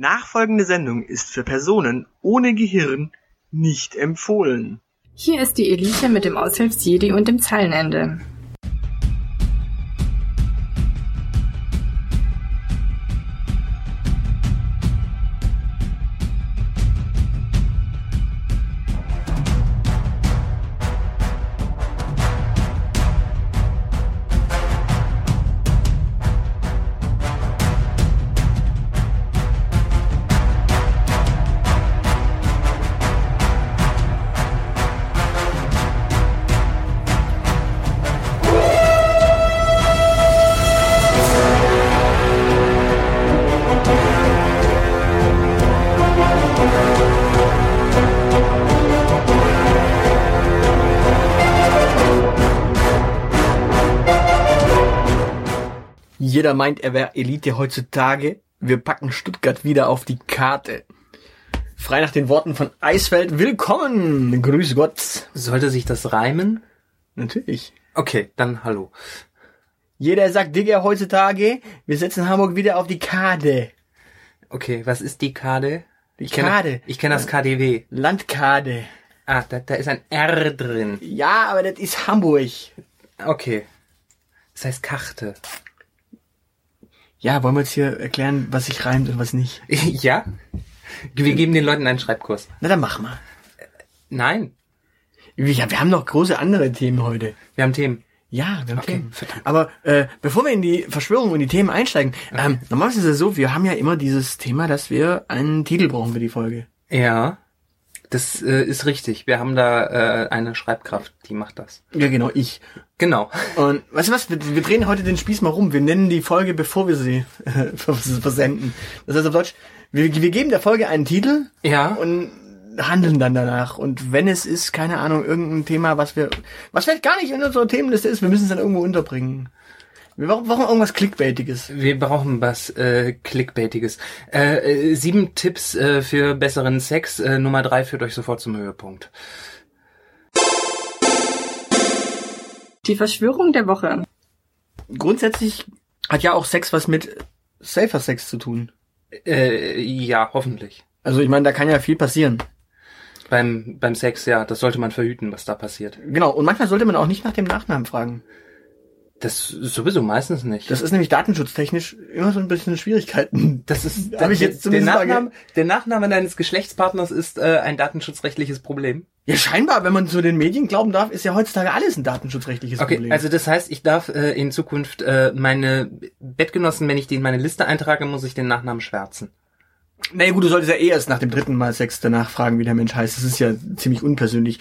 Nachfolgende Sendung ist für Personen ohne Gehirn nicht empfohlen. Hier ist die Elite mit dem Aushilfsjedi und dem Zeilenende. Jeder meint, er wäre Elite heutzutage. Wir packen Stuttgart wieder auf die Karte. Frei nach den Worten von Eisfeld. Willkommen! Grüß Gott. Sollte sich das reimen? Natürlich. Okay, dann hallo. Jeder sagt Digger heutzutage. Wir setzen Hamburg wieder auf die Karte. Okay, was ist die Kade? Die Ich kenne- Kade. Ich kenne das KDW. Landkade. Ah, da, da ist ein R drin. Ja, aber das ist Hamburg. Okay. Das heißt Karte. Ja, wollen wir jetzt hier erklären, was sich reimt und was nicht? ja? Wir geben den Leuten einen Schreibkurs. Na, dann mach mal. Nein, Ja, wir haben noch große andere Themen heute. wir haben Themen. Ja, wir haben Okay, Themen. Aber äh, bevor wir in die Verschwörung und die Themen einsteigen, ähm, normalerweise ist es so, wir haben ja immer dieses Thema, dass wir einen Titel brauchen für die Folge. Ja, das äh, ist richtig. Wir haben da äh, eine Schreibkraft, die macht das. Ja, genau, ich. Genau. Und weißt du was, wir, wir drehen heute den Spieß mal rum. Wir nennen die Folge, bevor wir sie äh, versenden. Das heißt auf Deutsch, wir, wir geben der Folge einen Titel Ja. und handeln dann danach. Und wenn es ist, keine Ahnung, irgendein Thema, was wir, was vielleicht gar nicht in unserer Themenliste ist, wir müssen es dann irgendwo unterbringen. Wir brauchen irgendwas Clickbaitiges. Wir brauchen was äh, Clickbaitiges. Äh, äh, sieben Tipps äh, für besseren Sex. Äh, Nummer drei führt euch sofort zum Höhepunkt. Die Verschwörung der Woche. Grundsätzlich hat ja auch Sex was mit Safer Sex zu tun. Äh, ja, hoffentlich. Also ich meine, da kann ja viel passieren. Beim, beim Sex, ja, das sollte man verhüten, was da passiert. Genau, und manchmal sollte man auch nicht nach dem Nachnamen fragen. Das sowieso meistens nicht. Das ist nämlich datenschutztechnisch immer so ein bisschen Schwierigkeiten. das ist, Hab ich jetzt der, zumindest mal Nachname, der Nachname deines Geschlechtspartners ist äh, ein datenschutzrechtliches Problem. Ja, scheinbar, wenn man zu den Medien glauben darf, ist ja heutzutage alles ein datenschutzrechtliches Okay, Problem. also das heißt, ich darf äh, in Zukunft äh, meine Bettgenossen, wenn ich die in meine Liste eintrage, muss ich den Nachnamen schwärzen. naja gut, du solltest ja eh erst nach dem dritten Mal Sex danach fragen, wie der Mensch heißt. Das ist ja ziemlich unpersönlich.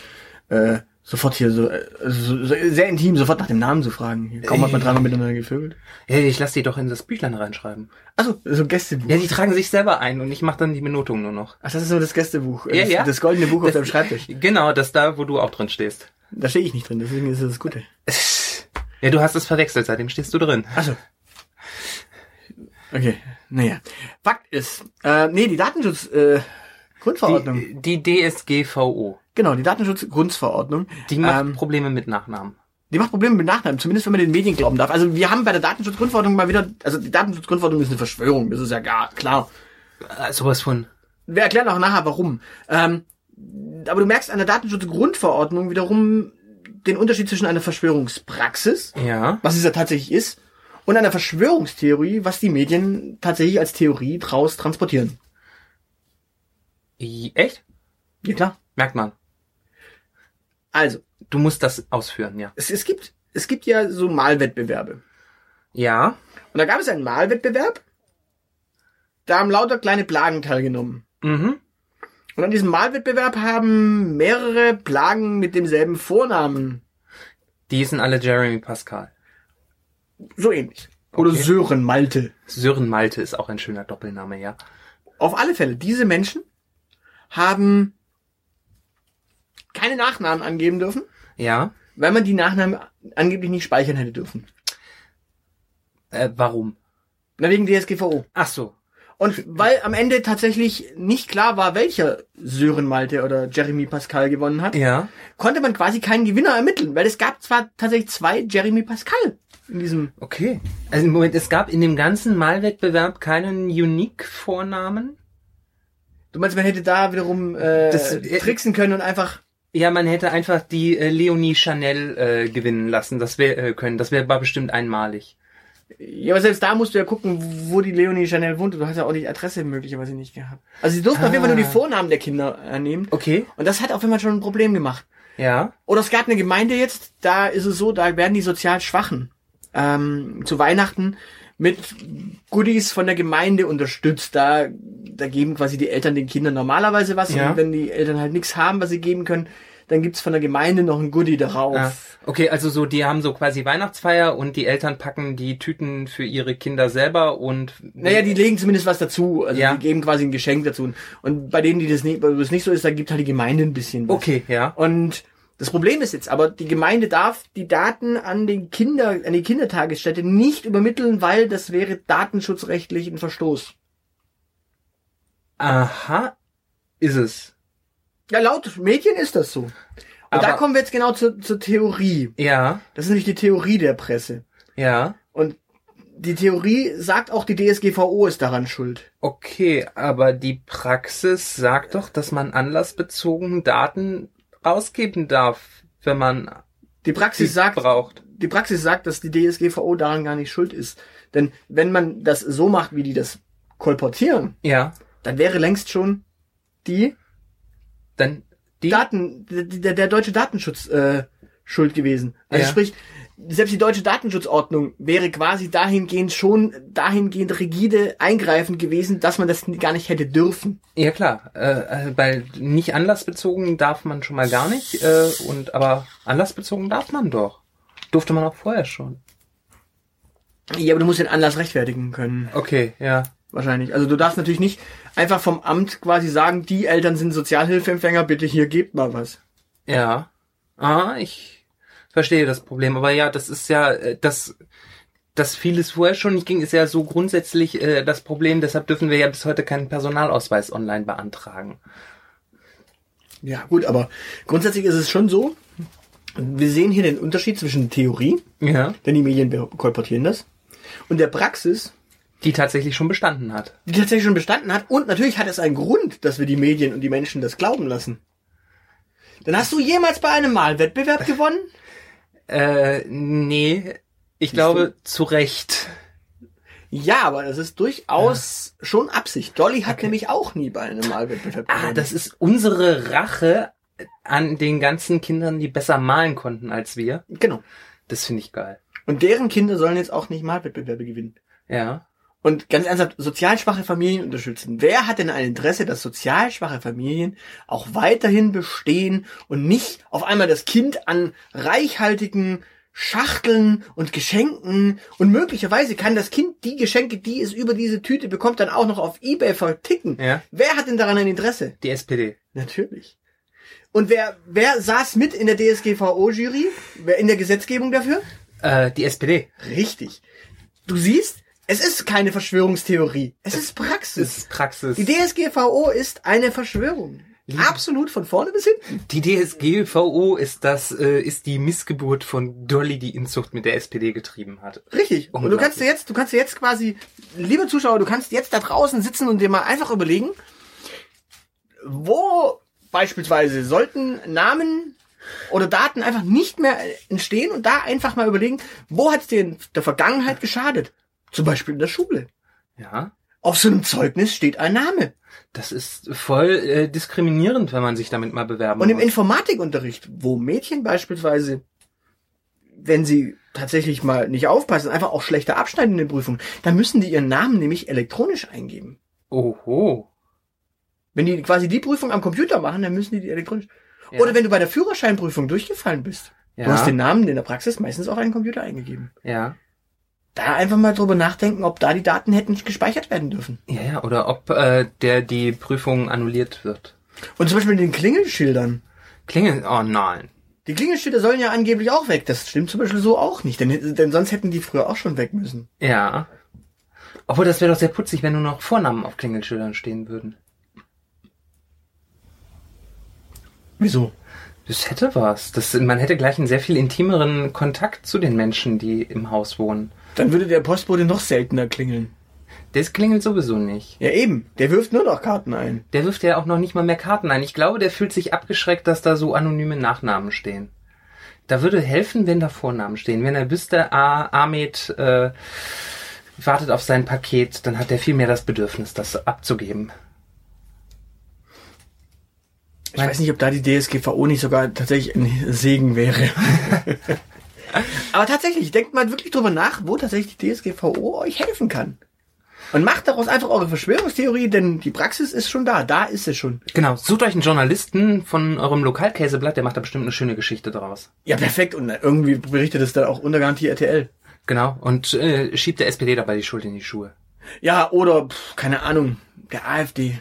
Äh, sofort hier so, äh, so, so sehr intim, sofort nach dem Namen zu fragen. Hier, kaum hat man dreimal miteinander gevögelt. Ja, ich lasse die doch in das Büchlein reinschreiben. Achso, so Gästebuch. Ja, die tragen sich selber ein und ich mache dann die Benotung nur noch. Ach, das ist so das Gästebuch. äh, Ja, das, ja. das goldene Buch auf Das- deinem Schreibtisch. Genau, das da, wo du auch drin stehst. Da stehe ich nicht drin, deswegen ist das das Gute. Ja, du hast es verwechselt, seitdem stehst du drin. Achso. Okay, naja. Fakt ist, äh, nee, die Datenschutz, äh, Grundverordnung. Die, die DSGVO, genau, die Datenschutzgrundverordnung. die macht ähm, Probleme mit Nachnamen. Die macht Probleme mit Nachnamen, zumindest wenn man den Medien glauben darf. Also wir haben bei der Datenschutzgrundverordnung mal wieder, also die Datenschutzgrundverordnung ist eine Verschwörung, das ist ja gar klar. Äh, sowas von. Wir erklären auch nachher warum. Ähm, aber du merkst an der Datenschutzgrundverordnung wiederum den Unterschied zwischen einer Verschwörungspraxis, Ja. was es ja tatsächlich ist, und einer Verschwörungstheorie, was die Medien tatsächlich als Theorie draus transportieren. Echt? Ja klar. Merkt man. Also, Du musst das ausführen, ja. es, es gibt es gibt ja so Malwettbewerbe. Ja. Und da gab es einen Malwettbewerb, da haben lauter kleine Plagen teilgenommen. Mhm. Und an diesem Malwettbewerb haben mehrere Plagen mit demselben Vornamen Die sind alle Jeremy Pascal. so ähnlich. Oder Okay. Sören Malte. Sören Malte ist auch ein schöner Doppelname, ja. Auf alle Fälle, diese Menschen haben keine Nachnamen angeben dürfen, Ja. weil man die Nachnamen angeblich nicht speichern hätte dürfen. Äh, warum? Na, wegen DSGVO. Ach so. Und weil am Ende tatsächlich nicht klar war, welcher Sören Malte oder Jeremy Pascal gewonnen hat, Ja. konnte man quasi keinen Gewinner ermitteln, weil es gab zwar tatsächlich zwei Jeremy Pascal in diesem. Okay. Also im Moment, es gab in dem ganzen Malwettbewerb keinen Unique-Vornamen. Du meinst, man hätte da wiederum äh, Das- äh, tricksen können und einfach. Ja, man hätte einfach die äh, Leonie Chanel äh, gewinnen lassen. Das wäre äh, können. Das wäre bestimmt einmalig. Ja, aber selbst da musst du ja gucken, wo die Leonie Chanel wohnt. Du hast ja auch die Adresse möglicherweise nicht gehabt. Also sie durften auf jeden Fall nur die Vornamen der Kinder äh, nehmen. Okay. Und das hat auf jeden Fall schon ein Problem gemacht. Ja. Oder es gab eine Gemeinde jetzt, da ist es so, da werden die sozial Schwachen ähm, zu Weihnachten mit Goodies von der Gemeinde unterstützt. Da, da geben quasi die Eltern den Kindern normalerweise was. Ja. Und wenn die Eltern halt nichts haben, was sie geben können, dann gibt's von der Gemeinde noch ein Goodie darauf. Ah, okay, also so, die haben so quasi Weihnachtsfeier und die Eltern packen die Tüten für ihre Kinder selber und Naja, die legen zumindest was dazu. Also Ja. die geben quasi ein Geschenk dazu. Und bei denen, die das nicht, wo das nicht so ist, da gibt halt die Gemeinde ein bisschen was. Okay, ja. Und das Problem ist jetzt aber, die Gemeinde darf die Daten an den Kinder, an die Kindertagesstätte nicht übermitteln, weil das wäre datenschutzrechtlich ein Verstoß. Aha, ist es. Ja, laut Medien ist das so. Und Aber- da kommen wir jetzt genau zur, zur Theorie. Ja, Das ist nämlich die Theorie der Presse. ja. Und die Theorie sagt auch, die DSGVO ist daran schuld. Okay, aber die Praxis sagt doch, dass man anlassbezogen Daten rausgeben darf, wenn man Die Praxis sagt, braucht. die Praxis sagt, dass die DSGVO daran gar nicht schuld ist. Denn wenn man das so macht, wie die das kolportieren, Ja, dann wäre längst schon die dann die Daten, der, der deutsche Datenschutz äh, schuld gewesen. Also Ja. sprich, selbst die deutsche Datenschutzordnung wäre quasi dahingehend schon dahingehend rigide eingreifend gewesen, dass man das gar nicht hätte dürfen. Ja klar, äh, äh, weil nicht anlassbezogen darf man schon mal gar nicht, äh, und aber anlassbezogen darf man doch. Durfte man auch vorher schon. Ja, aber du musst den Anlass rechtfertigen können, Okay, ja. wahrscheinlich. Also du darfst natürlich nicht einfach vom Amt quasi sagen, die Eltern sind Sozialhilfeempfänger, bitte hier gebt mal was. Ja. Ah, ich verstehe das Problem. Aber ja, das ist ja, äh, das, dass vieles vorher schon nicht ging, ist ja so grundsätzlich äh, das Problem. Deshalb dürfen wir ja bis heute keinen Personalausweis online beantragen. Ja, gut, aber grundsätzlich ist es schon so, wir sehen hier den Unterschied zwischen Theorie, Ja. denn die Medien kolportieren das, und der Praxis, Die tatsächlich schon bestanden hat. die tatsächlich schon bestanden hat. Und natürlich hat es einen Grund, dass wir die Medien und die Menschen das glauben lassen. Dann hast du jemals bei einem Malwettbewerb gewonnen? Äh, nee. Ich glaube, zu Recht. Ja, aber das ist durchaus schon Absicht. Dolly hat nämlich auch nie bei einem Malwettbewerb Ah, das ist unsere Rache an den ganzen Kindern, die besser malen konnten als wir. genau. Das finde ich geil. Und deren Kinder sollen jetzt auch nicht Malwettbewerbe gewinnen. Ja. Und ganz ernsthaft, sozial schwache Familien unterstützen. Wer hat denn ein Interesse, dass sozial schwache Familien auch weiterhin bestehen und nicht auf einmal das Kind an reichhaltigen Schachteln und Geschenken und möglicherweise kann das Kind die Geschenke, die es über diese Tüte bekommt, dann auch noch auf Ebay verticken. Ja. Wer hat denn daran ein Interesse? Die SPD. Natürlich. Und wer, wer saß mit in der DSGVO-Jury? Wer in der Gesetzgebung dafür? Äh, die SPD. Richtig. Du siehst, es ist keine Verschwörungstheorie. Es ist Das Praxis. ist Praxis. Die DSGVO ist eine Verschwörung. Absolut von vorne bis hinten. Die DSGVO ist das, äh, ist die Missgeburt von Dolly, die Inzucht mit der SPD getrieben hat. Richtig. Und du kannst dir jetzt, du kannst dir jetzt quasi, liebe Zuschauer, du kannst jetzt da draußen sitzen und dir mal einfach überlegen, wo beispielsweise sollten Namen oder Daten einfach nicht mehr entstehen und da einfach mal überlegen, wo hat es dir in der Vergangenheit geschadet? Zum Beispiel in der Schule. Ja. Auf so einem Zeugnis steht ein Name. Das ist voll äh, diskriminierend, wenn man sich damit mal bewerben Und im muss. Informatikunterricht, wo Mädchen beispielsweise, wenn sie tatsächlich mal nicht aufpassen, einfach auch schlechter abschneiden in den Prüfungen, dann müssen die ihren Namen nämlich elektronisch eingeben. Oho. Wenn die quasi die Prüfung am Computer machen, dann müssen die die elektronisch. Ja. Oder wenn du bei der Führerscheinprüfung durchgefallen bist, Ja. du hast den Namen in der Praxis meistens auf einen Computer eingegeben. Ja. Da einfach mal drüber nachdenken, ob da die Daten hätten gespeichert werden dürfen. Ja, ja. Oder ob äh, der die Prüfung annulliert wird. Und zum Beispiel mit den Klingelschildern. Klingel. Oh nein. Die Klingelschilder sollen ja angeblich auch weg. Das stimmt zum Beispiel so auch nicht, denn, denn sonst hätten die früher auch schon weg müssen. Ja. Obwohl, das wäre doch sehr putzig, wenn nur noch Vornamen auf Klingelschildern stehen würden. Wieso? Das hätte was. Das, man hätte gleich einen sehr viel intimeren Kontakt zu den Menschen, die im Haus wohnen. Dann würde der Postbote noch seltener klingeln. Das klingelt sowieso nicht. Ja, eben. Der wirft nur noch Karten ein. Der wirft ja auch noch nicht mal mehr Karten ein. Ich glaube, der fühlt sich abgeschreckt, dass da so anonyme Nachnamen stehen. Da würde helfen, wenn da Vornamen stehen. Wenn er wüsste, ah, Ahmed äh, wartet auf sein Paket, dann hat er viel mehr das Bedürfnis, das abzugeben. Ich weiß nicht, ob da die DSGVO nicht sogar tatsächlich ein Segen wäre. Aber tatsächlich, denkt mal wirklich drüber nach, wo tatsächlich die DSGVO euch helfen kann. Und macht daraus einfach eure Verschwörungstheorie, denn die Praxis ist schon da. Da ist es schon. Genau, sucht euch einen Journalisten von eurem Lokalkäseblatt, der macht da bestimmt eine schöne Geschichte draus. Ja, perfekt. Und irgendwie berichtet es dann auch unter Garantie RTL. Genau, und äh, schiebt der SPD dabei die Schuld in die Schuhe. Ja, oder, pff, keine Ahnung, der AfD.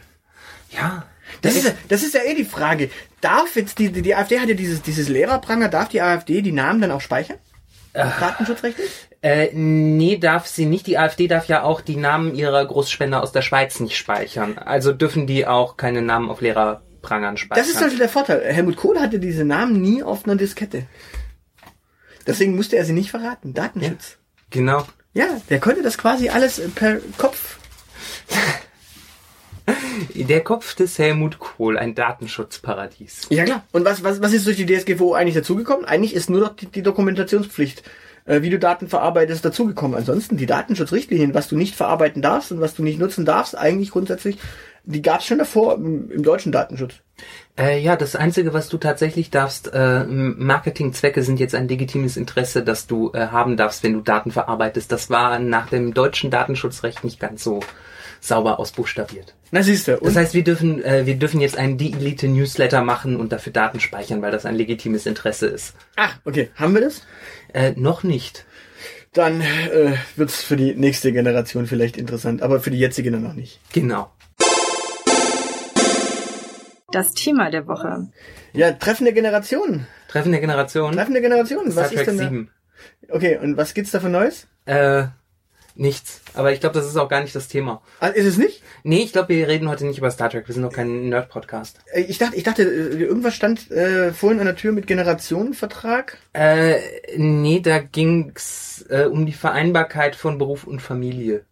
Ja, Das ist, ja- das ist ja eh die Frage. Darf jetzt die, die, die AfD hat ja dieses, dieses Lehrerpranger, darf die AfD die Namen dann auch speichern? Datenschutzrechtlich? Äh, nee, darf sie nicht. Die AfD darf ja auch die Namen ihrer Großspender aus der Schweiz nicht speichern. Also dürfen die auch keine Namen auf Lehrerprangern speichern. Das ist also der Vorteil. Helmut Kohl hatte diese Namen nie auf einer Diskette. Deswegen musste er sie nicht verraten. Datenschutz. Genau. Ja, der konnte das quasi alles per Kopf. Der Kopf des Helmut Kohl, ein Datenschutzparadies. Ja klar. Und was, was, was ist durch die DSGVO eigentlich dazugekommen? Eigentlich ist nur noch die, die Dokumentationspflicht, äh, wie du Daten verarbeitest, dazugekommen. Ansonsten die Datenschutzrichtlinien, was du nicht verarbeiten darfst und was du nicht nutzen darfst, eigentlich grundsätzlich, die gab es schon davor im, im deutschen Datenschutz. Äh, ja, das Einzige, was du tatsächlich darfst, äh, Marketingzwecke sind jetzt ein legitimes Interesse, das du äh, haben darfst, wenn du Daten verarbeitest. Das war nach dem deutschen Datenschutzrecht nicht ganz so sauber ausbuchstabiert. Na siehst du. Das heißt, wir dürfen, äh, wir dürfen jetzt einen Die-Elite-Newsletter machen und dafür Daten speichern, weil das ein legitimes Interesse ist. ach, okay, haben wir das? Äh, noch nicht. Dann äh, wird's für die nächste Generation vielleicht interessant, aber für die jetzige dann noch nicht. Genau. Das Thema der Woche. Ja, treffende Generationen. Treffen der Generation. Treffende Generationen. Star Was ist Trek denn da? 7. Okay, und was gibt's da für Neues? Äh, nichts. Aber ich glaube, das ist auch gar nicht das Thema. Ah, ist es nicht? Nee, ich glaube, wir reden heute nicht über Star Trek. Wir sind noch kein Nerd-Podcast. Äh, Ich dachte, ich dachte, äh, irgendwas stand äh, vorhin an der Tür mit Generationenvertrag. Äh, nee, da ging's äh, um die Vereinbarkeit von Beruf und Familie.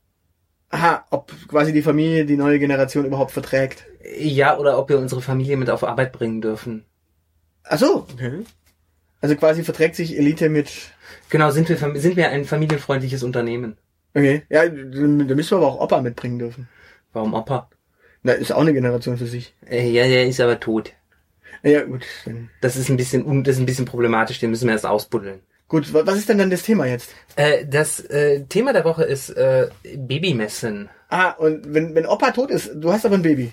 Aha, ob quasi die Familie die neue Generation überhaupt verträgt. Ja, oder ob wir unsere Familie mit auf Arbeit bringen dürfen. Ach so. Okay. Also quasi verträgt sich Elite mit. Genau, sind wir, sind wir ein familienfreundliches Unternehmen. Okay. Ja, da müssen wir aber auch Opa mitbringen dürfen. Warum Opa? Na, ist auch eine Generation für sich. Äh, ja, der ist aber tot. Ja, gut. Dann. Das ist ein bisschen, das ist ein bisschen problematisch, den müssen wir erst ausbuddeln. Gut, wa- was ist denn dann das Thema jetzt? Äh, das äh, Thema der Woche ist äh, Babymessen. Ah, und wenn, wenn Opa tot ist, du hast aber ein Baby.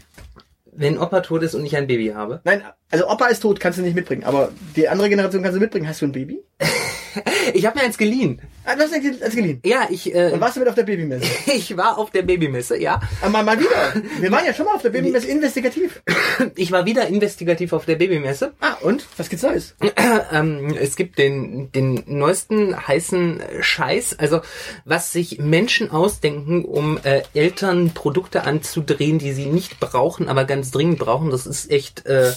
Wenn Opa tot ist und ich ein Baby habe. Nein, also Opa ist tot, kannst du nicht mitbringen. Aber die andere Generation kannst du mitbringen. Hast du ein Baby? Ich habe mir eins geliehen. Ah, du hast eins eins geliehen. Ja, ich, äh, Und warst du mit auf der Babymesse? ich war auf der Babymesse, ja. Aber mal, mal wieder. Wir waren ja schon mal auf der Babymesse investigativ. Ich war wieder investigativ auf der Babymesse. Ah, und? Was gibt's Neues? ähm, es gibt den, den neuesten heißen Scheiß, also was sich Menschen ausdenken, um äh, Eltern Produkte anzudrehen, die sie nicht brauchen, aber ganz dringend brauchen. Das ist echt äh,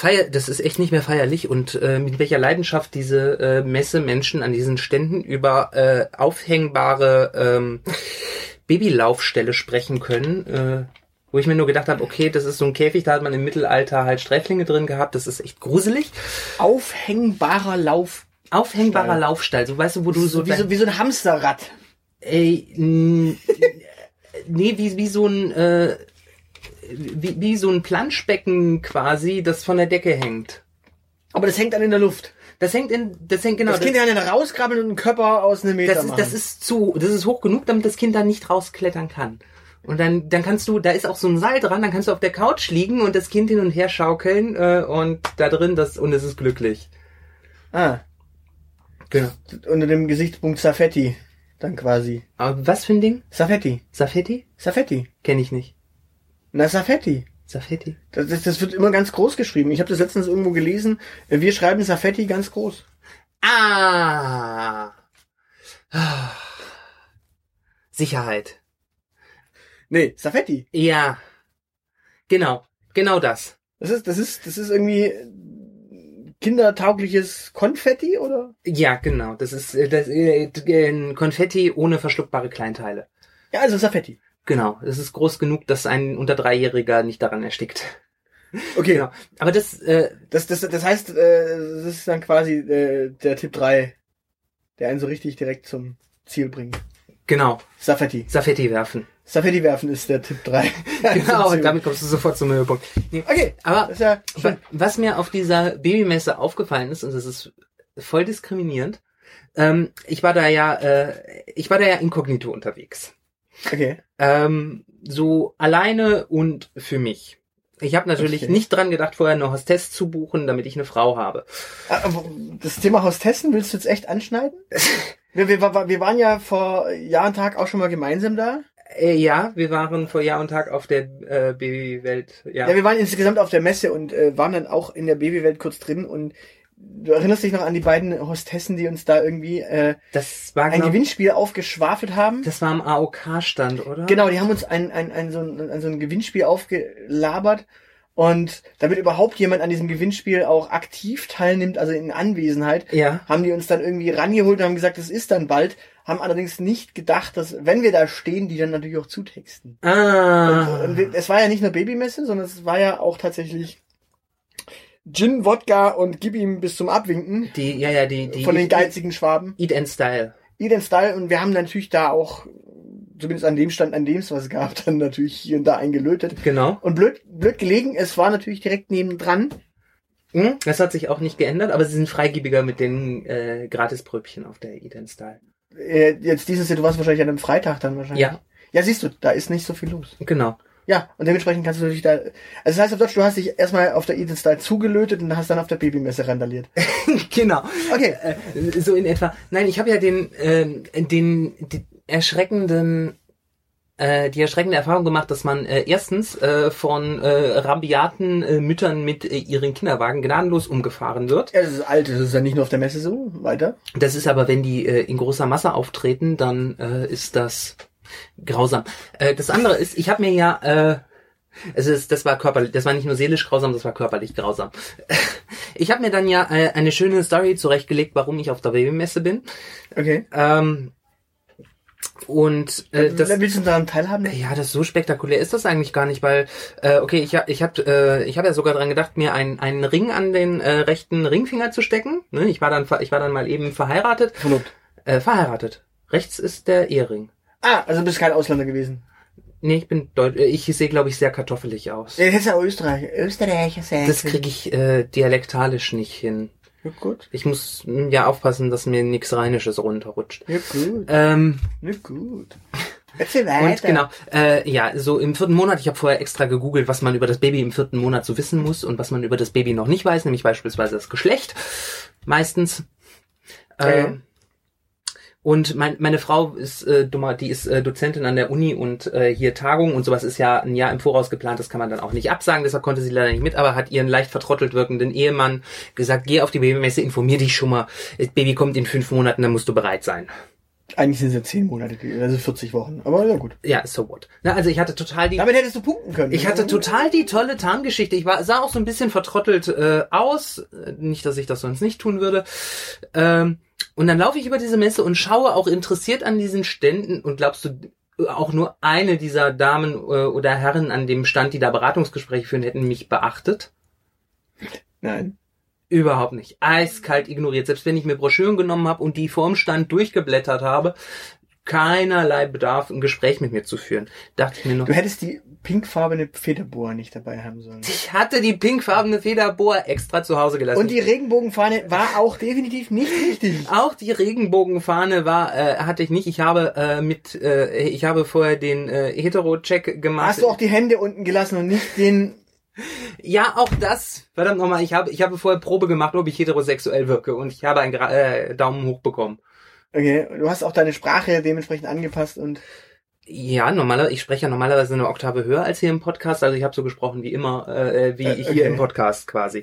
feier, das ist echt nicht mehr feierlich und äh, mit welcher Leidenschaft diese äh, Messe Menschen an diesen Ständen über äh, aufhängbare ähm, Babylaufstelle sprechen können. Äh, wo ich mir nur gedacht habe, okay, das ist so ein Käfig, da hat man im Mittelalter halt Sträflinge drin gehabt, das ist echt gruselig. Aufhängbarer Lauf. Aufhängbarer Stall. Laufstall, so weißt du, wo du so, wie, so wie so ein Hamsterrad. ey, nee, wie, wie so ein, äh, wie, wie so ein Planschbecken quasi, das von der Decke hängt. Aber das hängt dann in der Luft. Das hängt in, das hängt genau, das Kind kann dann rauskrabbeln und einen Körper aus einem Meter das ist, machen. das ist zu, das ist hoch genug, damit das Kind dann nicht rausklettern kann. Und dann, dann kannst du, da ist auch so ein Seil dran, dann kannst du auf der Couch liegen und das Kind hin und her schaukeln äh, und da drin das und es ist glücklich. ah, Genau. unter dem Gesichtspunkt Safetti. Dann quasi. Aber was für ein Ding? Safetti. Safetti? Safetti. Kenne ich nicht. Na, Safetti. Safetti? Das, das, das wird immer ganz groß geschrieben. Ich habe das letztens irgendwo gelesen. Wir schreiben Safetti ganz groß. Ah. Sicherheit. Nee, Safetti. Ja. Genau. Genau das. Das ist, das ist, das ist irgendwie kindertaugliches Konfetti, oder? Ja, genau. Das ist äh, das, äh, ein Konfetti ohne verschluckbare Kleinteile. Ja, also Safetti. Genau, es ist groß genug, dass ein unter Dreijähriger nicht daran erstickt. Okay. Genau. Aber das, äh, Das, das, das heißt, äh, das ist dann quasi äh, der Tipp 3, der einen so richtig direkt zum Ziel bringt. genau, Safetti. Safetti werfen. Safetti werfen ist der Tipp 3. Genau, und damit kommst du sofort zum Höhepunkt. Nee, Okay, aber ja was mir auf dieser Babymesse aufgefallen ist, und das ist voll diskriminierend, ähm, ich war da ja, äh, ich war da ja inkognito unterwegs. Okay. Ähm, so alleine und für mich. Ich habe natürlich Okay. nicht dran gedacht, vorher eine Hostess zu buchen, damit ich eine Frau habe. Ah, Das Thema Hostessen willst du jetzt echt anschneiden? Wir, wir, wir wir waren ja vor Jahr und Tag auch schon mal gemeinsam da. Äh, ja, wir waren vor Jahr und Tag auf der äh, Babywelt. Ja. Ja, wir waren insgesamt auf der Messe und äh, waren dann auch in der Babywelt kurz drin und du erinnerst dich noch an die beiden Hostessen, die uns da irgendwie äh, das war ein glaub, Gewinnspiel aufgeschwafelt haben? Das war am AOK-Stand, oder? Genau, die haben uns ein, ein, ein, so ein, ein, so ein Gewinnspiel aufgelabert. Und damit überhaupt jemand an diesem Gewinnspiel auch aktiv teilnimmt, also in Anwesenheit, Ja. haben die uns dann irgendwie rangeholt und haben gesagt, es ist dann bald, haben allerdings nicht gedacht, dass, wenn wir da stehen, die dann natürlich auch zutexten. Ah. Und wir, es war ja nicht nur Babymesse, sondern es war ja auch tatsächlich Gin, Wodka und gib ihm bis zum Abwinken Die, ja, ja, die, die von den geizigen Schwaben. Eat and Style. Eden Style und wir haben natürlich da auch, zumindest an dem Stand, an dem es was gab, dann natürlich hier und da eingelötet. Genau. Und blöd, blöd gelegen, es war natürlich direkt nebendran. Hm? Das hat sich auch nicht geändert, aber sie sind freigebiger mit den äh, Gratisbrötchen auf der Eat and Style. Äh, jetzt dieses Jahr, du warst wahrscheinlich an einem Freitag dann wahrscheinlich. Ja. Ja, siehst du, da ist nicht so viel los. Genau. Ja, und dementsprechend kannst du natürlich da, also das heißt auf Deutsch, du hast dich erstmal auf der Eden Style zugelötet und hast dann auf der Babymesse randaliert. genau. Okay. Äh, so in etwa. Nein, ich habe ja den, ähm, den, den erschreckenden äh, die erschreckende Erfahrung gemacht, dass man äh, erstens äh, von äh, rabiaten äh, Müttern mit äh, ihren Kinderwagen gnadenlos umgefahren wird. Ja, das ist alt, das ist ja nicht nur auf der Messe so. Weiter. Das ist aber, wenn die äh, in großer Masse auftreten, dann äh, ist das grausam. Äh, das andere ist, ich habe mir ja, äh, es ist, das war körperlich, das war nicht nur seelisch grausam, das war körperlich grausam. Ich habe mir dann ja äh, eine schöne Story zurechtgelegt, warum ich auf der Babymesse bin. Okay. Ähm, und äh, das, Willst du daran teilhaben? ja, das so spektakulär ist das eigentlich gar nicht, weil äh, okay, ich hab, ich hab, äh, ich habe ja sogar dran gedacht, mir einen einen Ring an den äh, rechten Ringfinger zu stecken. Ne? Ich war dann ich war dann mal eben verheiratet. Verlobt. Äh, verheiratet. Rechts ist der Ehering. Ah, also bist kein Ausländer gewesen. Nee, ich bin Deut äh, ich sehe glaube ich sehr kartoffelig aus. Ja, hättest ja Österreicher. Österreicher sein. Das kriege ich äh, dialektalisch nicht hin. Ja, gut. Ich muss mm, ja aufpassen, dass mir nichts Rheinisches runterrutscht. Ja, gut. Ähm, Ja, gut. Erzähl weiter. Und genau, äh, ja, so im vierten Monat, ich habe vorher extra gegoogelt, was man über das Baby im vierten Monat so wissen muss und was man über das Baby noch nicht weiß, nämlich beispielsweise das Geschlecht. Meistens. Okay. Ähm, und mein, meine Frau ist äh, dummer, die ist äh, Dozentin an der Uni und äh, hier Tagung und sowas ist ja ein Jahr im Voraus geplant, das kann man dann auch nicht absagen, deshalb konnte sie leider nicht mit, aber hat ihren leicht vertrottelt wirkenden Ehemann gesagt, geh auf die Babymesse, informier dich schon mal, das Baby kommt in fünf Monaten, dann musst du bereit sein. Eigentlich sind es ja zehn Monate, also 40 Wochen. Aber ja, gut. Ja, so what. Na, also ich hatte total die Damit hättest du punkten können. Ich hatte total die tolle Tarngeschichte. Ich war, sah auch so ein bisschen vertrottelt äh, aus. Äh, Nicht, dass ich das sonst nicht tun würde. Ähm, und dann laufe ich über diese Messe und schaue auch interessiert an diesen Ständen. Und glaubst du, auch nur eine dieser Damen äh, oder Herren an dem Stand, die da Beratungsgespräche führen, hätten mich beachtet? Nein. Überhaupt nicht. Eiskalt ignoriert. Selbst wenn ich mir Broschüren genommen habe und die vorm Stand durchgeblättert habe, keinerlei Bedarf, ein Gespräch mit mir zu führen. Dachte ich mir noch. Du hättest die pinkfarbene Federboa nicht dabei haben sollen. Ich hatte die pinkfarbene Federboa extra zu Hause gelassen. Und die Regenbogenfahne war auch definitiv nicht richtig. auch die Regenbogenfahne war äh, hatte ich nicht. Ich habe äh, mit äh, ich habe vorher den äh, Hetero-Check gemacht. Hast du auch die Hände unten gelassen und nicht den... ja, auch das. Verdammt nochmal, ich habe ich habe vorher Probe gemacht, ob ich heterosexuell wirke und ich habe einen Gra äh, Daumen hoch bekommen. Okay, du hast auch deine Sprache dementsprechend angepasst und... Ja, normalerweise, ich spreche ja normalerweise eine Oktave höher als hier im Podcast, also ich habe so gesprochen wie immer, äh, wie Äh, ich hier okay. im Podcast quasi.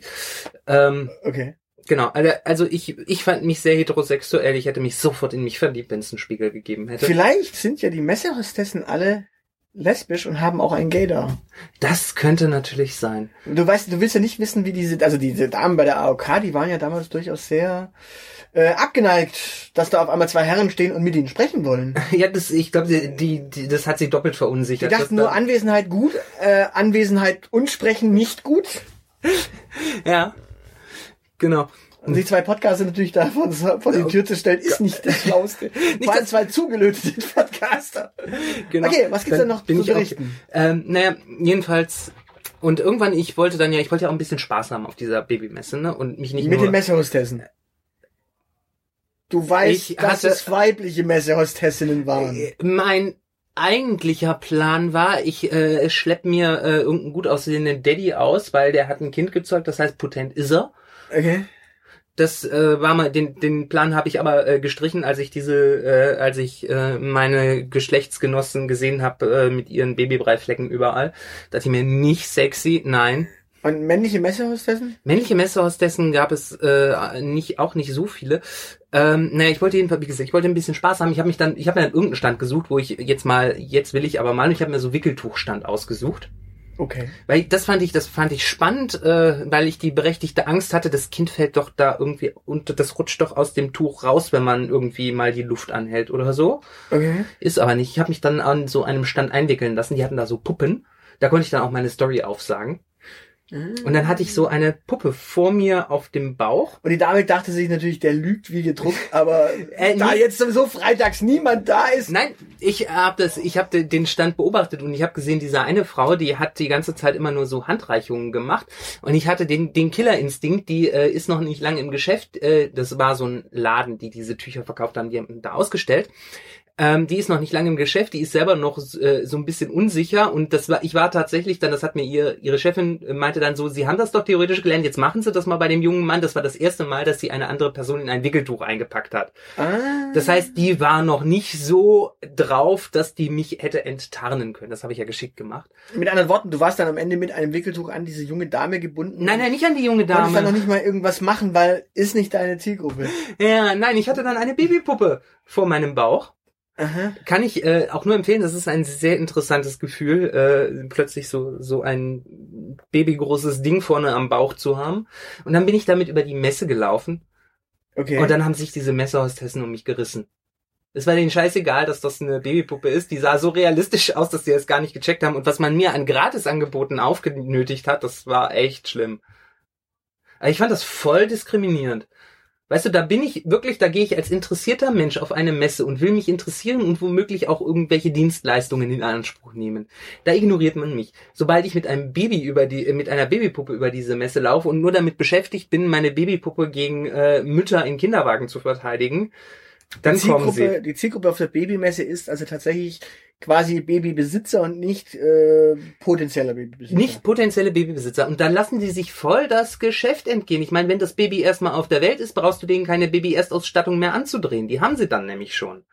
Ähm, Okay. genau, also, ich, ich fand mich sehr heterosexuell, ich hätte mich sofort in mich verliebt, wenn es einen Spiegel gegeben hätte. Vielleicht sind ja die Messehostessen alle lesbisch und haben auch einen Gay da. Das könnte natürlich sein. Du weißt, du willst ja nicht wissen, wie diese, also diese Damen bei der AOK, die waren ja damals durchaus sehr äh, abgeneigt, dass da auf einmal zwei Herren stehen und mit ihnen sprechen wollen. Ja, das, ich glaube, die, die, die, das hat sie doppelt Die verunsichert. dachten dass nur Anwesenheit gut, äh, Anwesenheit und Sprechen nicht gut. Ja, genau. Und die zwei Podcaster natürlich da vor, die Tür zu stellen, ist nicht das Schlauste. Allem das- zwei zugelötete Podcaster. genau. Okay, was gibt's Dann denn noch bin zu auch- berichten? Ähm, naja, jedenfalls. Und irgendwann, ich wollte dann ja, ich wollte ja auch ein bisschen Spaß haben auf dieser Babymesse, ne? Und mich nicht Mit nur. den Messehostessen. Du weißt, Ich dass hatte- es weibliche Messehostessinnen waren. Äh, Mein eigentlicher Plan war, ich äh, schlepp mir äh, irgendeinen gut aussehenden Daddy aus, weil der hat ein Kind gezeugt, das heißt potent ist er. Okay. Das äh, war mal den den Plan habe ich aber äh, gestrichen, als ich diese äh, als ich äh, meine Geschlechtsgenossen gesehen habe äh, mit ihren Babybreiflecken überall. Dachte ich mir nicht sexy, nein. Und männliche Messehostessen? Männliche Messehostessen gab es äh, nicht auch nicht so viele. Ähm, naja, ich wollte jedenfalls, wie gesagt, ich wollte ein bisschen Spaß haben. Ich habe mich dann, ich habe mir dann irgendeinen Stand gesucht, wo ich jetzt mal, jetzt will ich aber mal, ich habe mir so Wickeltuchstand ausgesucht. Okay. Weil das fand ich, das fand ich spannend, äh, weil ich die berechtigte Angst hatte, das Kind fällt doch da irgendwie und das rutscht doch aus dem Tuch raus, wenn man irgendwie mal die Luft anhält oder so. Okay. Ist aber nicht. Ich habe mich dann an so einem Stand einwickeln lassen. Die hatten da so Puppen. Da konnte ich dann auch meine Story aufsagen. Und dann hatte ich so eine Puppe vor mir auf dem Bauch. Und die Dame dachte sich natürlich, der lügt wie gedruckt, aber Äh, da nee. jetzt sowieso freitags niemand da ist. Nein, ich habe das, ich habe den Stand beobachtet und ich habe gesehen, diese eine Frau, die hat die ganze Zeit immer nur so Handreichungen gemacht und ich hatte den den Killerinstinkt, die äh, ist noch nicht lange im Geschäft. Äh, das war so ein Laden, die diese Tücher verkauft haben, die haben da ausgestellt. Ähm, die ist noch nicht lange im Geschäft, die ist selber noch äh, so ein bisschen unsicher und das war, ich war tatsächlich dann, das hat mir ihr, ihre Chefin äh, meinte dann so, sie haben das doch theoretisch gelernt, jetzt machen sie das mal bei dem jungen Mann. Das war das erste Mal, dass sie eine andere Person in ein Wickeltuch eingepackt hat. Ah. Das heißt, die war noch nicht so drauf, dass die mich hätte enttarnen können. Das habe ich ja geschickt gemacht. Mit anderen Worten, du warst dann am Ende mit einem Wickeltuch an diese junge Dame gebunden. Nein, nein, nicht an die junge Konntest dann noch Dame. nicht mal irgendwas machen, weil ist nicht deine Zielgruppe. Ja, nein, ich hatte dann eine Babypuppe vor meinem Bauch. Aha. Kann ich äh, auch nur empfehlen, das ist ein sehr interessantes Gefühl, äh, plötzlich so, so ein babygroßes Ding vorne am Bauch zu haben. Und dann bin ich damit über die Messe gelaufen Okay. und dann haben sich diese Messerhostessen um mich gerissen. Es war denen scheißegal, dass das eine Babypuppe ist. Die sah so realistisch aus, dass die es gar nicht gecheckt haben. Und was man mir an Gratisangeboten aufgenötigt hat, das war echt schlimm. Aber ich fand das voll diskriminierend. Weißt du, da bin ich wirklich, da gehe ich als interessierter Mensch auf eine Messe und will mich interessieren und womöglich auch irgendwelche Dienstleistungen in Anspruch nehmen. Da ignoriert man mich. Sobald ich mit einem Baby über die, äh, mit einer Babypuppe über diese Messe laufe und nur damit beschäftigt bin, meine Babypuppe gegen äh, Mütter in Kinderwagen zu verteidigen, dann die kommen sie. die Zielgruppe auf der Babymesse ist also tatsächlich quasi Babybesitzer und nicht äh, potenzieller Babybesitzer. Nicht potenzielle Babybesitzer. Und dann lassen sie sich voll das Geschäft entgehen. Ich meine, wenn das Baby erstmal auf der Welt ist, brauchst du denen keine Baby-Erstausstattung mehr anzudrehen. Die haben sie dann nämlich schon.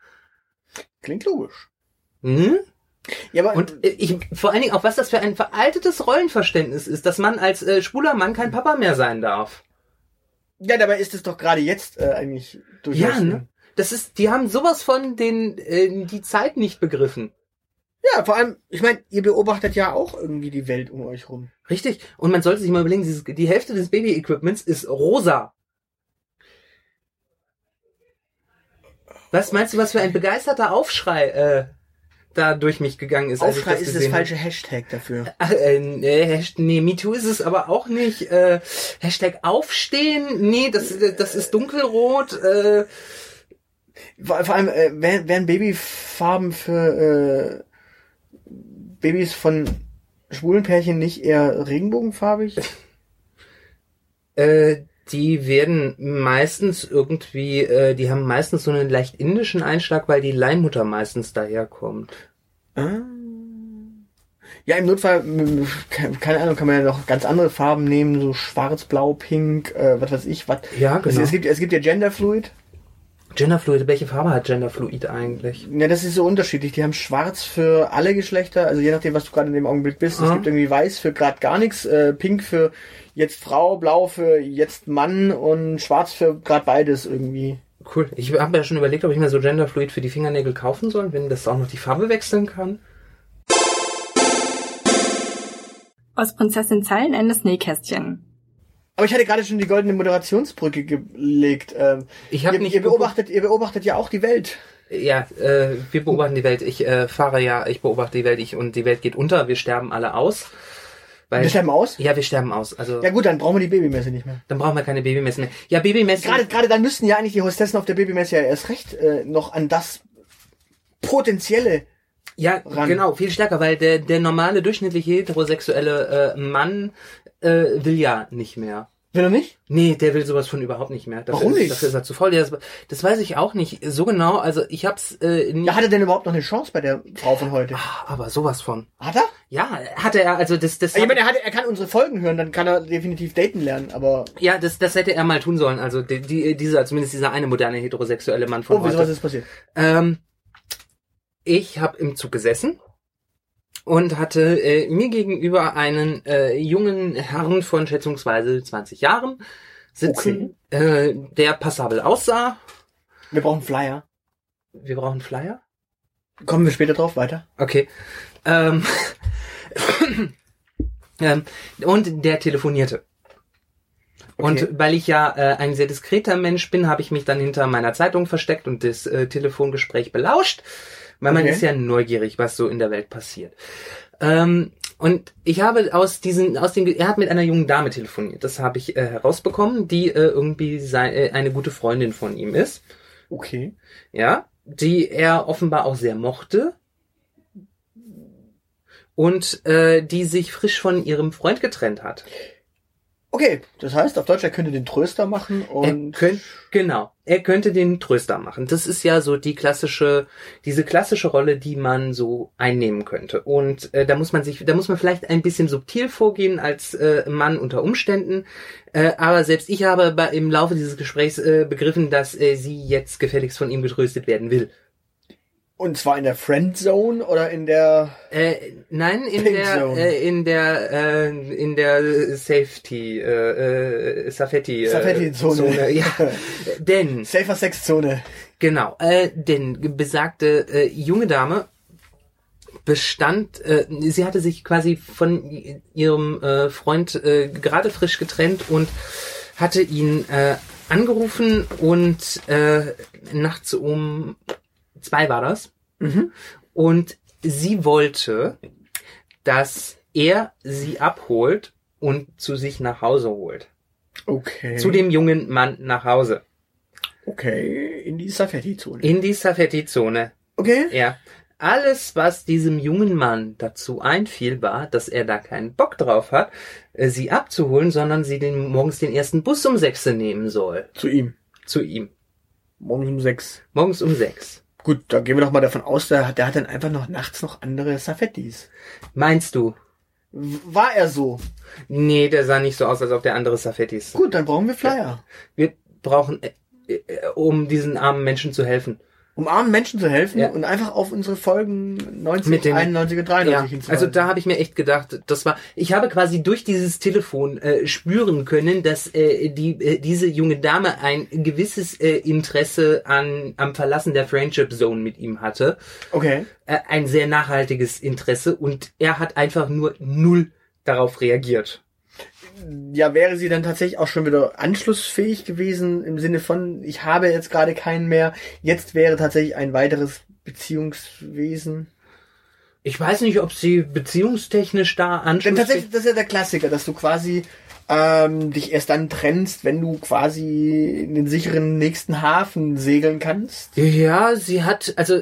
Klingt logisch. Hm? Ja, aber Und äh, ich, vor allen Dingen auch, was das für ein veraltetes Rollenverständnis ist, dass man als äh, schwuler Mann kein Papa mehr sein darf. ja, dabei ist es doch gerade jetzt äh, eigentlich durchaus. Ja, ne? Das ist, die haben sowas von den, äh, die Zeit nicht begriffen. Ja, vor allem, ich meine, ihr beobachtet ja auch irgendwie die Welt um euch rum. Richtig. Und man sollte sich mal überlegen, dieses, die Hälfte des Baby-Equipments ist rosa. Was meinst du, was für ein begeisterter Aufschrei äh, da durch mich gegangen ist? Aufschrei ist das gesehen hab? falsche Hashtag dafür. Äh, nee, Hasht- nee, MeToo ist es aber auch nicht. Äh, Hashtag Aufstehen, nee, das, das ist dunkelrot. Äh, Vor, vor allem, äh, wären, Babyfarben für äh, Babys von schwulen Pärchen nicht eher regenbogenfarbig? äh, die werden meistens irgendwie, äh, die haben meistens so einen leicht indischen Einschlag, weil die Leihmutter meistens daherkommt. Ah. Ja, im Notfall, keine Ahnung, kann man ja noch ganz andere Farben nehmen, so schwarz, blau, pink, äh, was weiß ich, was. Ja, Also genau. es, gibt, es gibt ja Genderfluid. Genderfluid, welche Farbe hat Genderfluid eigentlich? Ja, das ist so unterschiedlich. Die haben schwarz für alle Geschlechter, also je nachdem, was du gerade in dem Augenblick bist. Es Ah. gibt irgendwie weiß für gerade gar nichts, äh, pink für jetzt Frau, blau für jetzt Mann und schwarz für gerade beides irgendwie. Cool. Ich habe ja schon überlegt, ob ich mir so Genderfluid für die Fingernägel kaufen soll, wenn das auch noch die Farbe wechseln kann. Aus Prinzessin Zeilenendes Nähkästchen. Aber ich hatte gerade schon die goldene Moderationsbrücke gelegt. Ähm, Ich habe ihr, nicht ihr beobachtet, ihr beobachtet ja auch die Welt. Ja, äh, wir beobachten die Welt. Ich äh, fahre ja, ich beobachte die Welt, ich und die Welt geht unter. Wir sterben alle aus. Weil, Wir sterben aus? Ja, wir sterben aus. Also Ja gut, dann brauchen wir die Babymesse nicht mehr. dann brauchen wir keine Babymessen mehr. Ja, Babymessen. Gerade, gerade dann müssten ja eigentlich die Hostessen auf der Babymesse ja erst recht äh, noch an das potenzielle. Ja, ran. genau, viel stärker, weil der der normale durchschnittliche heterosexuelle äh, Mann äh, will ja nicht mehr. Will er nicht? Nee, der will sowas von überhaupt nicht mehr. Dafür Warum ist, nicht? Dafür ist er zu voll. Das, das weiß ich auch nicht so genau. Also ich hab's äh, nie, Ja, hat er denn überhaupt noch eine Chance bei der Frau von heute? Ah, aber sowas von. Hat er? Ja, hatte er, also das, das, Ich meine, er, hat, er kann unsere Folgen hören, dann kann er definitiv daten lernen, aber... ja, das, das hätte er mal tun sollen. Also die, die, dieser, zumindest dieser eine moderne heterosexuelle Mann von Oh, wieso was heute. ist passiert? Ähm, ich habe im Zug gesessen und hatte äh, mir gegenüber einen äh, jungen Herrn von schätzungsweise 20 Jahren sitzen, äh, der passabel aussah. Wir brauchen Flyer. Wir brauchen Flyer. Kommen wir später drauf weiter. Okay. Ähm, ähm, und der telefonierte. Okay. Und weil ich ja äh, ein sehr diskreter Mensch bin, habe ich mich dann hinter meiner Zeitung versteckt und das äh, Telefongespräch belauscht, weil man Okay. ist ja neugierig, was so in der Welt passiert. Ähm, und ich habe aus diesen, aus den, er hat mit einer jungen Dame telefoniert. Das habe ich äh, herausbekommen, die äh, irgendwie sei, äh, eine gute Freundin von ihm ist Okay. ja, die er offenbar auch sehr mochte und äh, die sich frisch von ihrem Freund getrennt hat. Okay, das heißt, auf Deutsch, er könnte den Tröster machen Er und... könnt, genau, er könnte den Tröster machen. Das ist ja so die klassische, diese klassische Rolle, die man so einnehmen könnte. Und äh, da muss man sich, da muss man vielleicht ein bisschen subtil vorgehen als äh, Mann unter Umständen. Äh, aber selbst ich habe bei, im Laufe dieses Gesprächs äh, begriffen, dass äh, sie jetzt gefälligst von ihm getröstet werden will. Und zwar in der Friendzone oder in der... Äh, nein, in Pink der, Zone. äh, in der, äh, in der Safety, äh, äh, Safety, äh, Safety-Zone. Ja, denn, Safer Sex Zone. genau, äh, denn besagte äh, junge Dame bestand, äh, sie hatte sich quasi von ihrem äh, Freund äh, gerade frisch getrennt und hatte ihn äh, angerufen und äh, nachts um zwei war das. Mhm. Und sie wollte, dass er sie abholt und zu sich nach Hause holt. Okay. Zu dem jungen Mann nach Hause. Okay, in die Safety-Zone. In die Safety-Zone. Okay. Ja. Alles, was diesem jungen Mann dazu einfiel, war, dass er da keinen Bock drauf hat, äh, sie abzuholen, sondern sie den, morgens den ersten Bus um sechs nehmen soll. Zu ihm. Zu ihm. Morgens um sechs. Morgens um sechs. Gut, da gehen wir doch mal davon aus, der, hat- der hat dann einfach noch nachts noch andere Safettis. Meinst du? War er so? Nee, der sah nicht so aus, als ob der andere Safettis. Gut, dann brauchen wir Flyer. Wir brauchen, äh, äh, um diesen armen Menschen zu helfen. Um armen Menschen zu helfen Ja. und einfach auf unsere Folgen 90, Mit dem- 91 und 93 Ja, also da habe ich mir echt gedacht, das war, ich habe quasi durch dieses Telefon äh, spüren können, dass äh, die äh, diese junge Dame ein gewisses äh, Interesse an am Verlassen der Friendship Zone mit ihm hatte, Okay. äh, ein sehr nachhaltiges Interesse und er hat einfach nur null darauf reagiert. Ja, wäre sie dann tatsächlich auch schon wieder anschlussfähig gewesen im Sinne von, ich habe jetzt gerade keinen mehr. Jetzt wäre tatsächlich ein weiteres Beziehungswesen. Ich weiß nicht, ob sie beziehungstechnisch da Denn anschluss tatsächlich, das ist ja der Klassiker, dass du quasi ähm, dich erst dann trennst, wenn du quasi in den sicheren nächsten Hafen segeln kannst. Ja, sie hat, also,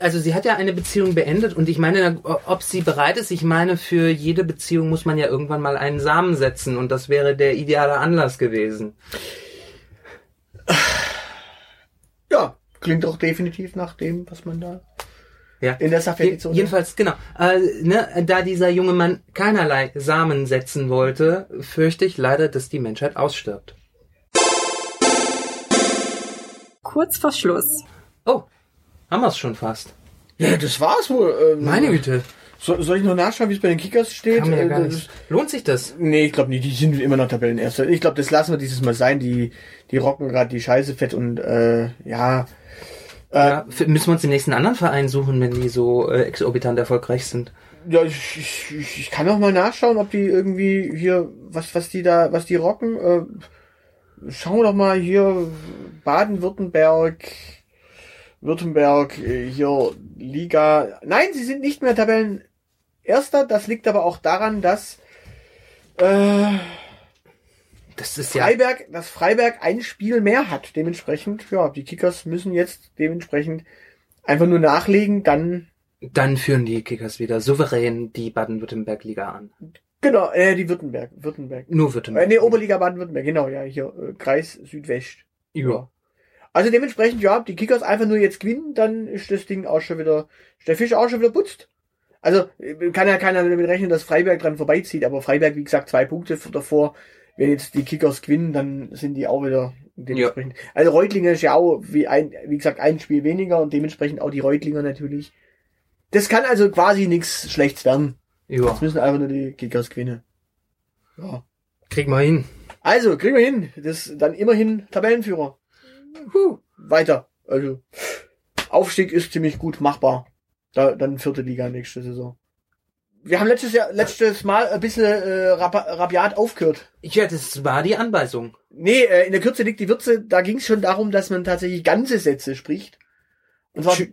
also sie hat ja eine Beziehung beendet und ich meine, ob sie bereit ist, ich meine, für jede Beziehung muss man ja irgendwann mal einen Samen setzen und das wäre der ideale Anlass gewesen. Ja, klingt doch definitiv nach dem, was man da Ja. in der Safety-Zone... jedenfalls, genau. Äh, ne, da dieser junge Mann keinerlei Samen setzen wollte, fürchte ich leider, dass die Menschheit ausstirbt. Kurz vor Schluss. Oh, haben wir es schon fast. Ja, das war's wohl. Ähm, Meine Güte, So, soll ich noch nachschauen, wie es bei den Kickers steht? kann man ja Äh, das- nicht. Lohnt sich das? Nee, ich glaube nicht. Die sind immer noch Tabellenerster. Ich glaube, das lassen wir dieses Mal sein. Die, die rocken gerade die Scheiße fett und äh, ja. Äh, Ja, müssen wir uns den nächsten anderen Verein suchen, wenn die so äh, exorbitant erfolgreich sind. Ja, ich, ich, ich- kann auch mal nachschauen, ob die irgendwie hier, was, was die da, was die rocken. Äh, schauen wir doch mal hier, Baden-Württemberg, Württemberg, äh, hier Liga. Nein, sie sind nicht mehr Tabellenerster. Das liegt aber auch daran, dass äh, Das ist ja. Freiberg, dass Freiberg ein Spiel mehr hat. Dementsprechend, ja, die Kickers müssen jetzt dementsprechend einfach nur nachlegen, dann Dann führen die Kickers wieder souverän die Baden-Württemberg-Liga an. genau, äh, die Württemberg, Württemberg. Nur Äh, Württemberg. nee, Oberliga Baden-Württemberg, genau, ja, hier, äh, Kreis Südwest. Ja. Also dementsprechend, ja, die Kickers einfach nur jetzt gewinnen, dann ist das Ding auch schon wieder, ist der Fisch auch schon wieder putzt. Also, äh, kann ja keiner damit rechnen, dass Freiberg dran vorbeizieht, aber Freiberg, wie gesagt, zwei Punkte davor. Wenn jetzt die Kickers gewinnen, dann sind die auch wieder dementsprechend. Also Reutlinger ist ja auch, wie ein, wie gesagt, ein Spiel weniger und dementsprechend auch die Reutlinger natürlich. Das kann also quasi nichts Schlechtes werden. Ja. Jetzt müssen einfach nur die Kickers gewinnen. Ja. Krieg mal hin. Also, kriegen wir hin. Das dann immerhin Tabellenführer. Huh. Weiter. Also, Aufstieg ist ziemlich gut machbar. Da, dann vierte Liga nächste Saison. Wir haben letztes Jahr, letztes Mal ein bisschen äh, rabiat aufgehört. Ja, das war die Anweisung. Nee, äh, in der Kürze liegt die Würze. Da ging es schon darum, dass man tatsächlich ganze Sätze spricht. Und zwar, Tschü-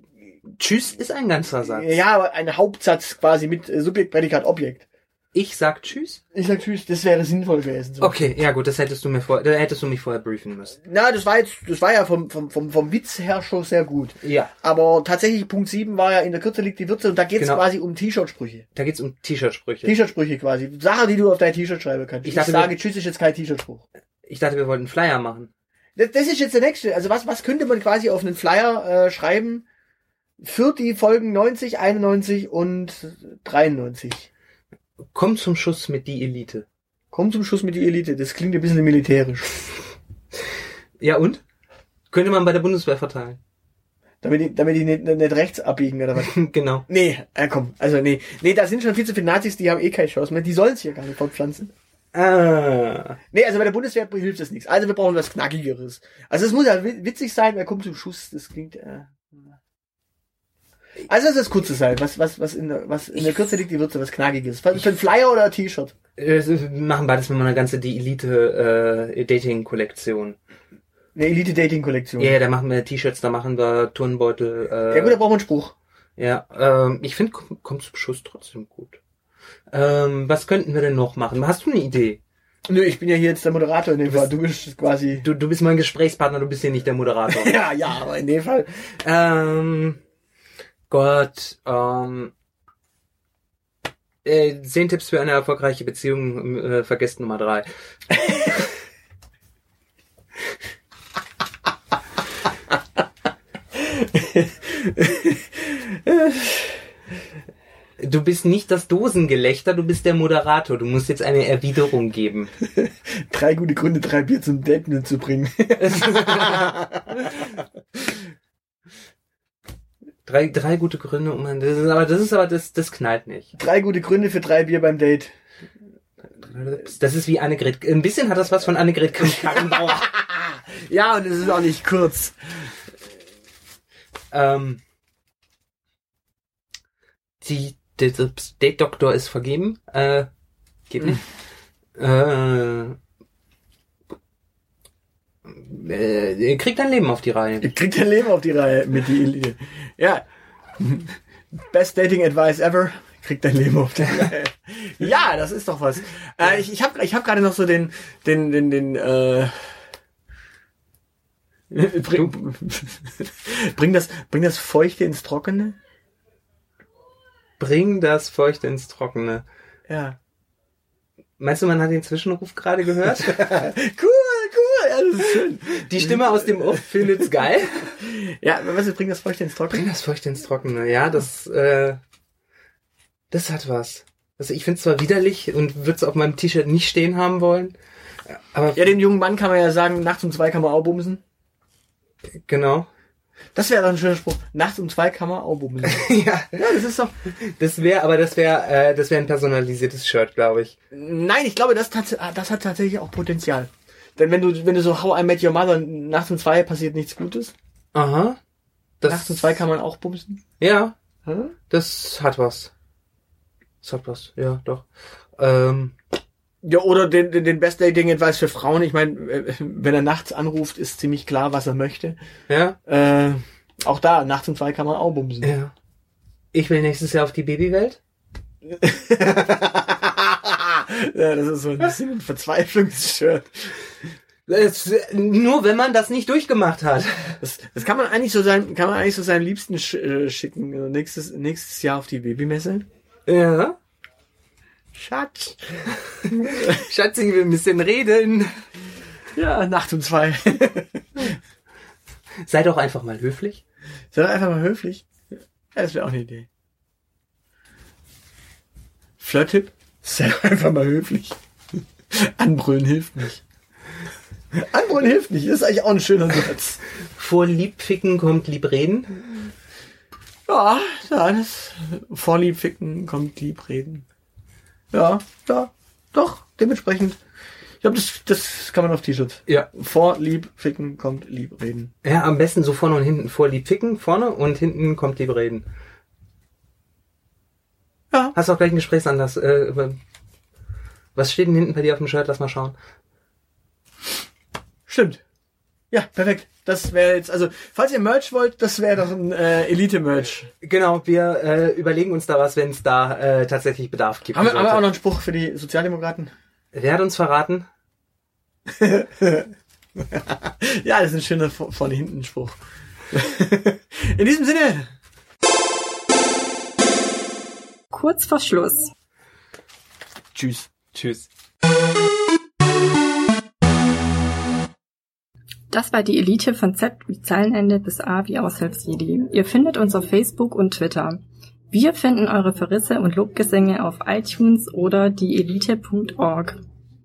Tschüss ist ein ganzer Satz. ja, aber ein Hauptsatz quasi mit äh, Subjekt, Prädikat, Objekt. Ich sag Tschüss. Ich sag tschüss, das wäre sinnvoll gewesen. So. Okay, ja gut, das hättest du mir vor, da hättest du mich vorher briefen müssen. Na, das war jetzt, das war ja vom, vom, vom, vom Witz her schon sehr gut. Ja. Aber tatsächlich Punkt 7 war ja in der Kürze liegt die Würze und da geht's Genau. quasi um T-Shirt-Sprüche. Da geht's um T-Shirt-Sprüche. T-Shirt-Sprüche quasi. Sachen, die du auf dein T-Shirt schreiben kannst. Ich Ich, dachte, sage, tschüss ist jetzt kein T-Shirt-Spruch. Ich dachte, wir wollten Flyer machen. Das, das ist jetzt der nächste. Also was, was könnte man quasi auf einen Flyer äh, schreiben für die Folgen 90, 91 und 93? Komm zum Schuss mit die Elite. Komm zum Schuss mit die Elite. Das klingt ein bisschen militärisch. Ja und? Könnte man bei der Bundeswehr verteilen. Damit die, damit die nicht, nicht rechts abbiegen oder was. genau. Nee, äh, komm. Also nee. Nee, da sind schon viel zu viele Nazis, die haben eh keine Chance mehr. Die sollen es hier gar nicht fortpflanzen. Ah. Nee, also bei der Bundeswehr hilft das nichts. Also wir brauchen was Knackigeres. Also es muss ja wi- witzig sein, wer kommt zum Schuss, das klingt. Äh, also es ist kurze sein, was, was, was in der, was in der Kürze liegt, die Würze, was Knackiges. Für, ein Flyer oder ein T-Shirt? Wir machen beides mit meiner ganze die Elite äh, Dating Kollektion. Eine Elite-Dating-Kollektion. Ja, da machen wir T-Shirts, da machen wir Turnbeutel. Äh, Ja gut, da brauchen wir einen Spruch. Ja, ähm, ich finde, komm, kommt zum Schuss trotzdem gut. Ähm, was könnten wir denn noch machen? Hast du eine Idee? Nö, ich bin ja hier jetzt der Moderator in dem Fall. Du bist quasi. Du, du bist mein Gesprächspartner, du bist hier nicht der Moderator. Ja, ja, aber in dem Fall. ähm, Gott, ähm, äh, zehn Tipps für eine erfolgreiche Beziehung, äh, vergesst Nummer drei. Du bist nicht das Dosengelächter, du bist der Moderator. Du musst jetzt eine Erwiderung geben. Drei gute Gründe, drei Bier zum Daten zu bringen. Drei, drei gute Gründe, um das ist aber das ist aber das das knallt nicht. drei gute Gründe für drei Bier beim Date. Das ist wie Annegret. Ein bisschen hat das was von Annegret Kramp-Karrenbauer. Ja, und es ist auch nicht kurz. ähm, die, der der Date Doktor ist vergeben. Äh, geht nicht. Äh, äh, kriegt dein Leben auf die Reihe. Ihr kriegt dein Leben auf die Reihe mit die Elite. Ja. Best Dating Advice ever. Kriegt dein Leben auf die Reihe. Ja, das ist doch was. Äh, ich ich habe ich hab gerade noch so den, den, den, den, äh, bring, bring das, bring das Feuchte ins Trockene. Bring das Feuchte ins Trockene. Ja. Meinst du, man hat den Zwischenruf gerade gehört? Cool, das ist schön. Die Stimme aus dem Off findet's geil. Ja, was ist, bring das Feuchte ins Trockene? Bring das Feuchte ins Trockene. Ja, das, äh, das hat was. Also ich finde es zwar widerlich und würde es auf meinem T-Shirt nicht stehen haben wollen, aber Ja, dem jungen Mann kann man ja sagen, nachts um zwei kann man auch bumsen. genau. Das wäre doch ein schöner Spruch. Nachts um zwei kann man auch bumsen. ja, ja, das ist doch. das wäre, aber das wäre, äh, das wäre ein personalisiertes Shirt, glaube ich. Nein, ich glaube, das, das hat tatsächlich auch Potenzial. Denn wenn du, wenn du so How I Met Your Mother nachts um zwei passiert nichts Gutes. Aha. Das, nachts um zwei kann man auch bumsen. Ja, Hä? das hat was. Surplus, ja, doch. Ähm, Ja, oder den, den, den Best Dating Advice für Frauen. Ich meine, äh, wenn er nachts anruft, ist ziemlich klar, was er möchte. ja, Äh, auch da, nachts um zwei kann man auch bumsen. ja. Ich will nächstes Jahr auf die Babywelt. ja, das ist so ein bisschen ein Verzweiflungsshirt. Es, nur wenn man das nicht durchgemacht hat. Das, das kann man eigentlich so sein, kann man eigentlich so seinem Liebsten sch äh, schicken. Also nächstes, nächstes Jahr auf die Babymesse. Ja. Schatz. Schatzi, wir müssen reden. Ja, Nacht um zwei. Sei doch einfach mal höflich. Sei doch einfach mal höflich. Ja, das wäre auch eine Idee. Flirt-Tipp? Sei einfach mal höflich. Anbrüllen hilft nicht. Anbrüllen hilft nicht. Das ist eigentlich auch ein schöner Satz. Vor Liebficken kommt Liebreden. Ja, ja, das Vorlieb ficken kommt lieb reden. Ja, ja, doch, dementsprechend. Ich glaube, das, das kann man auf T-Shirts. Ja. Vorlieb ficken kommt lieb reden. Ja, am besten so vorne und hinten. Vor Liebficken vorne und hinten kommt Liebreden. Ja. Hast auch gleich einen Gesprächsanlass. Äh, was steht denn hinten bei dir auf dem Shirt? Lass mal schauen. Stimmt. Ja, perfekt. Das wäre jetzt, also, falls ihr Merch wollt, das wäre doch ein äh, Elite-Merch. Genau, wir äh, überlegen uns da was, wenn es da äh, tatsächlich Bedarf gibt. Haben wir, haben wir auch noch einen Spruch für die Sozialdemokraten? Wer hat uns verraten? Ja, das ist ein schöner Vor- Vorne-Hinten-Spruch. In diesem Sinne, Kurz vor Schluss. tschüss. Tschüss. Das war die Elite von Z wie Zeilenende bis A wie Aushilfsjedi. Ihr findet uns auf Facebook und Twitter. Wir finden eure Verrisse und Lobgesänge auf iTunes oder dieelite.org.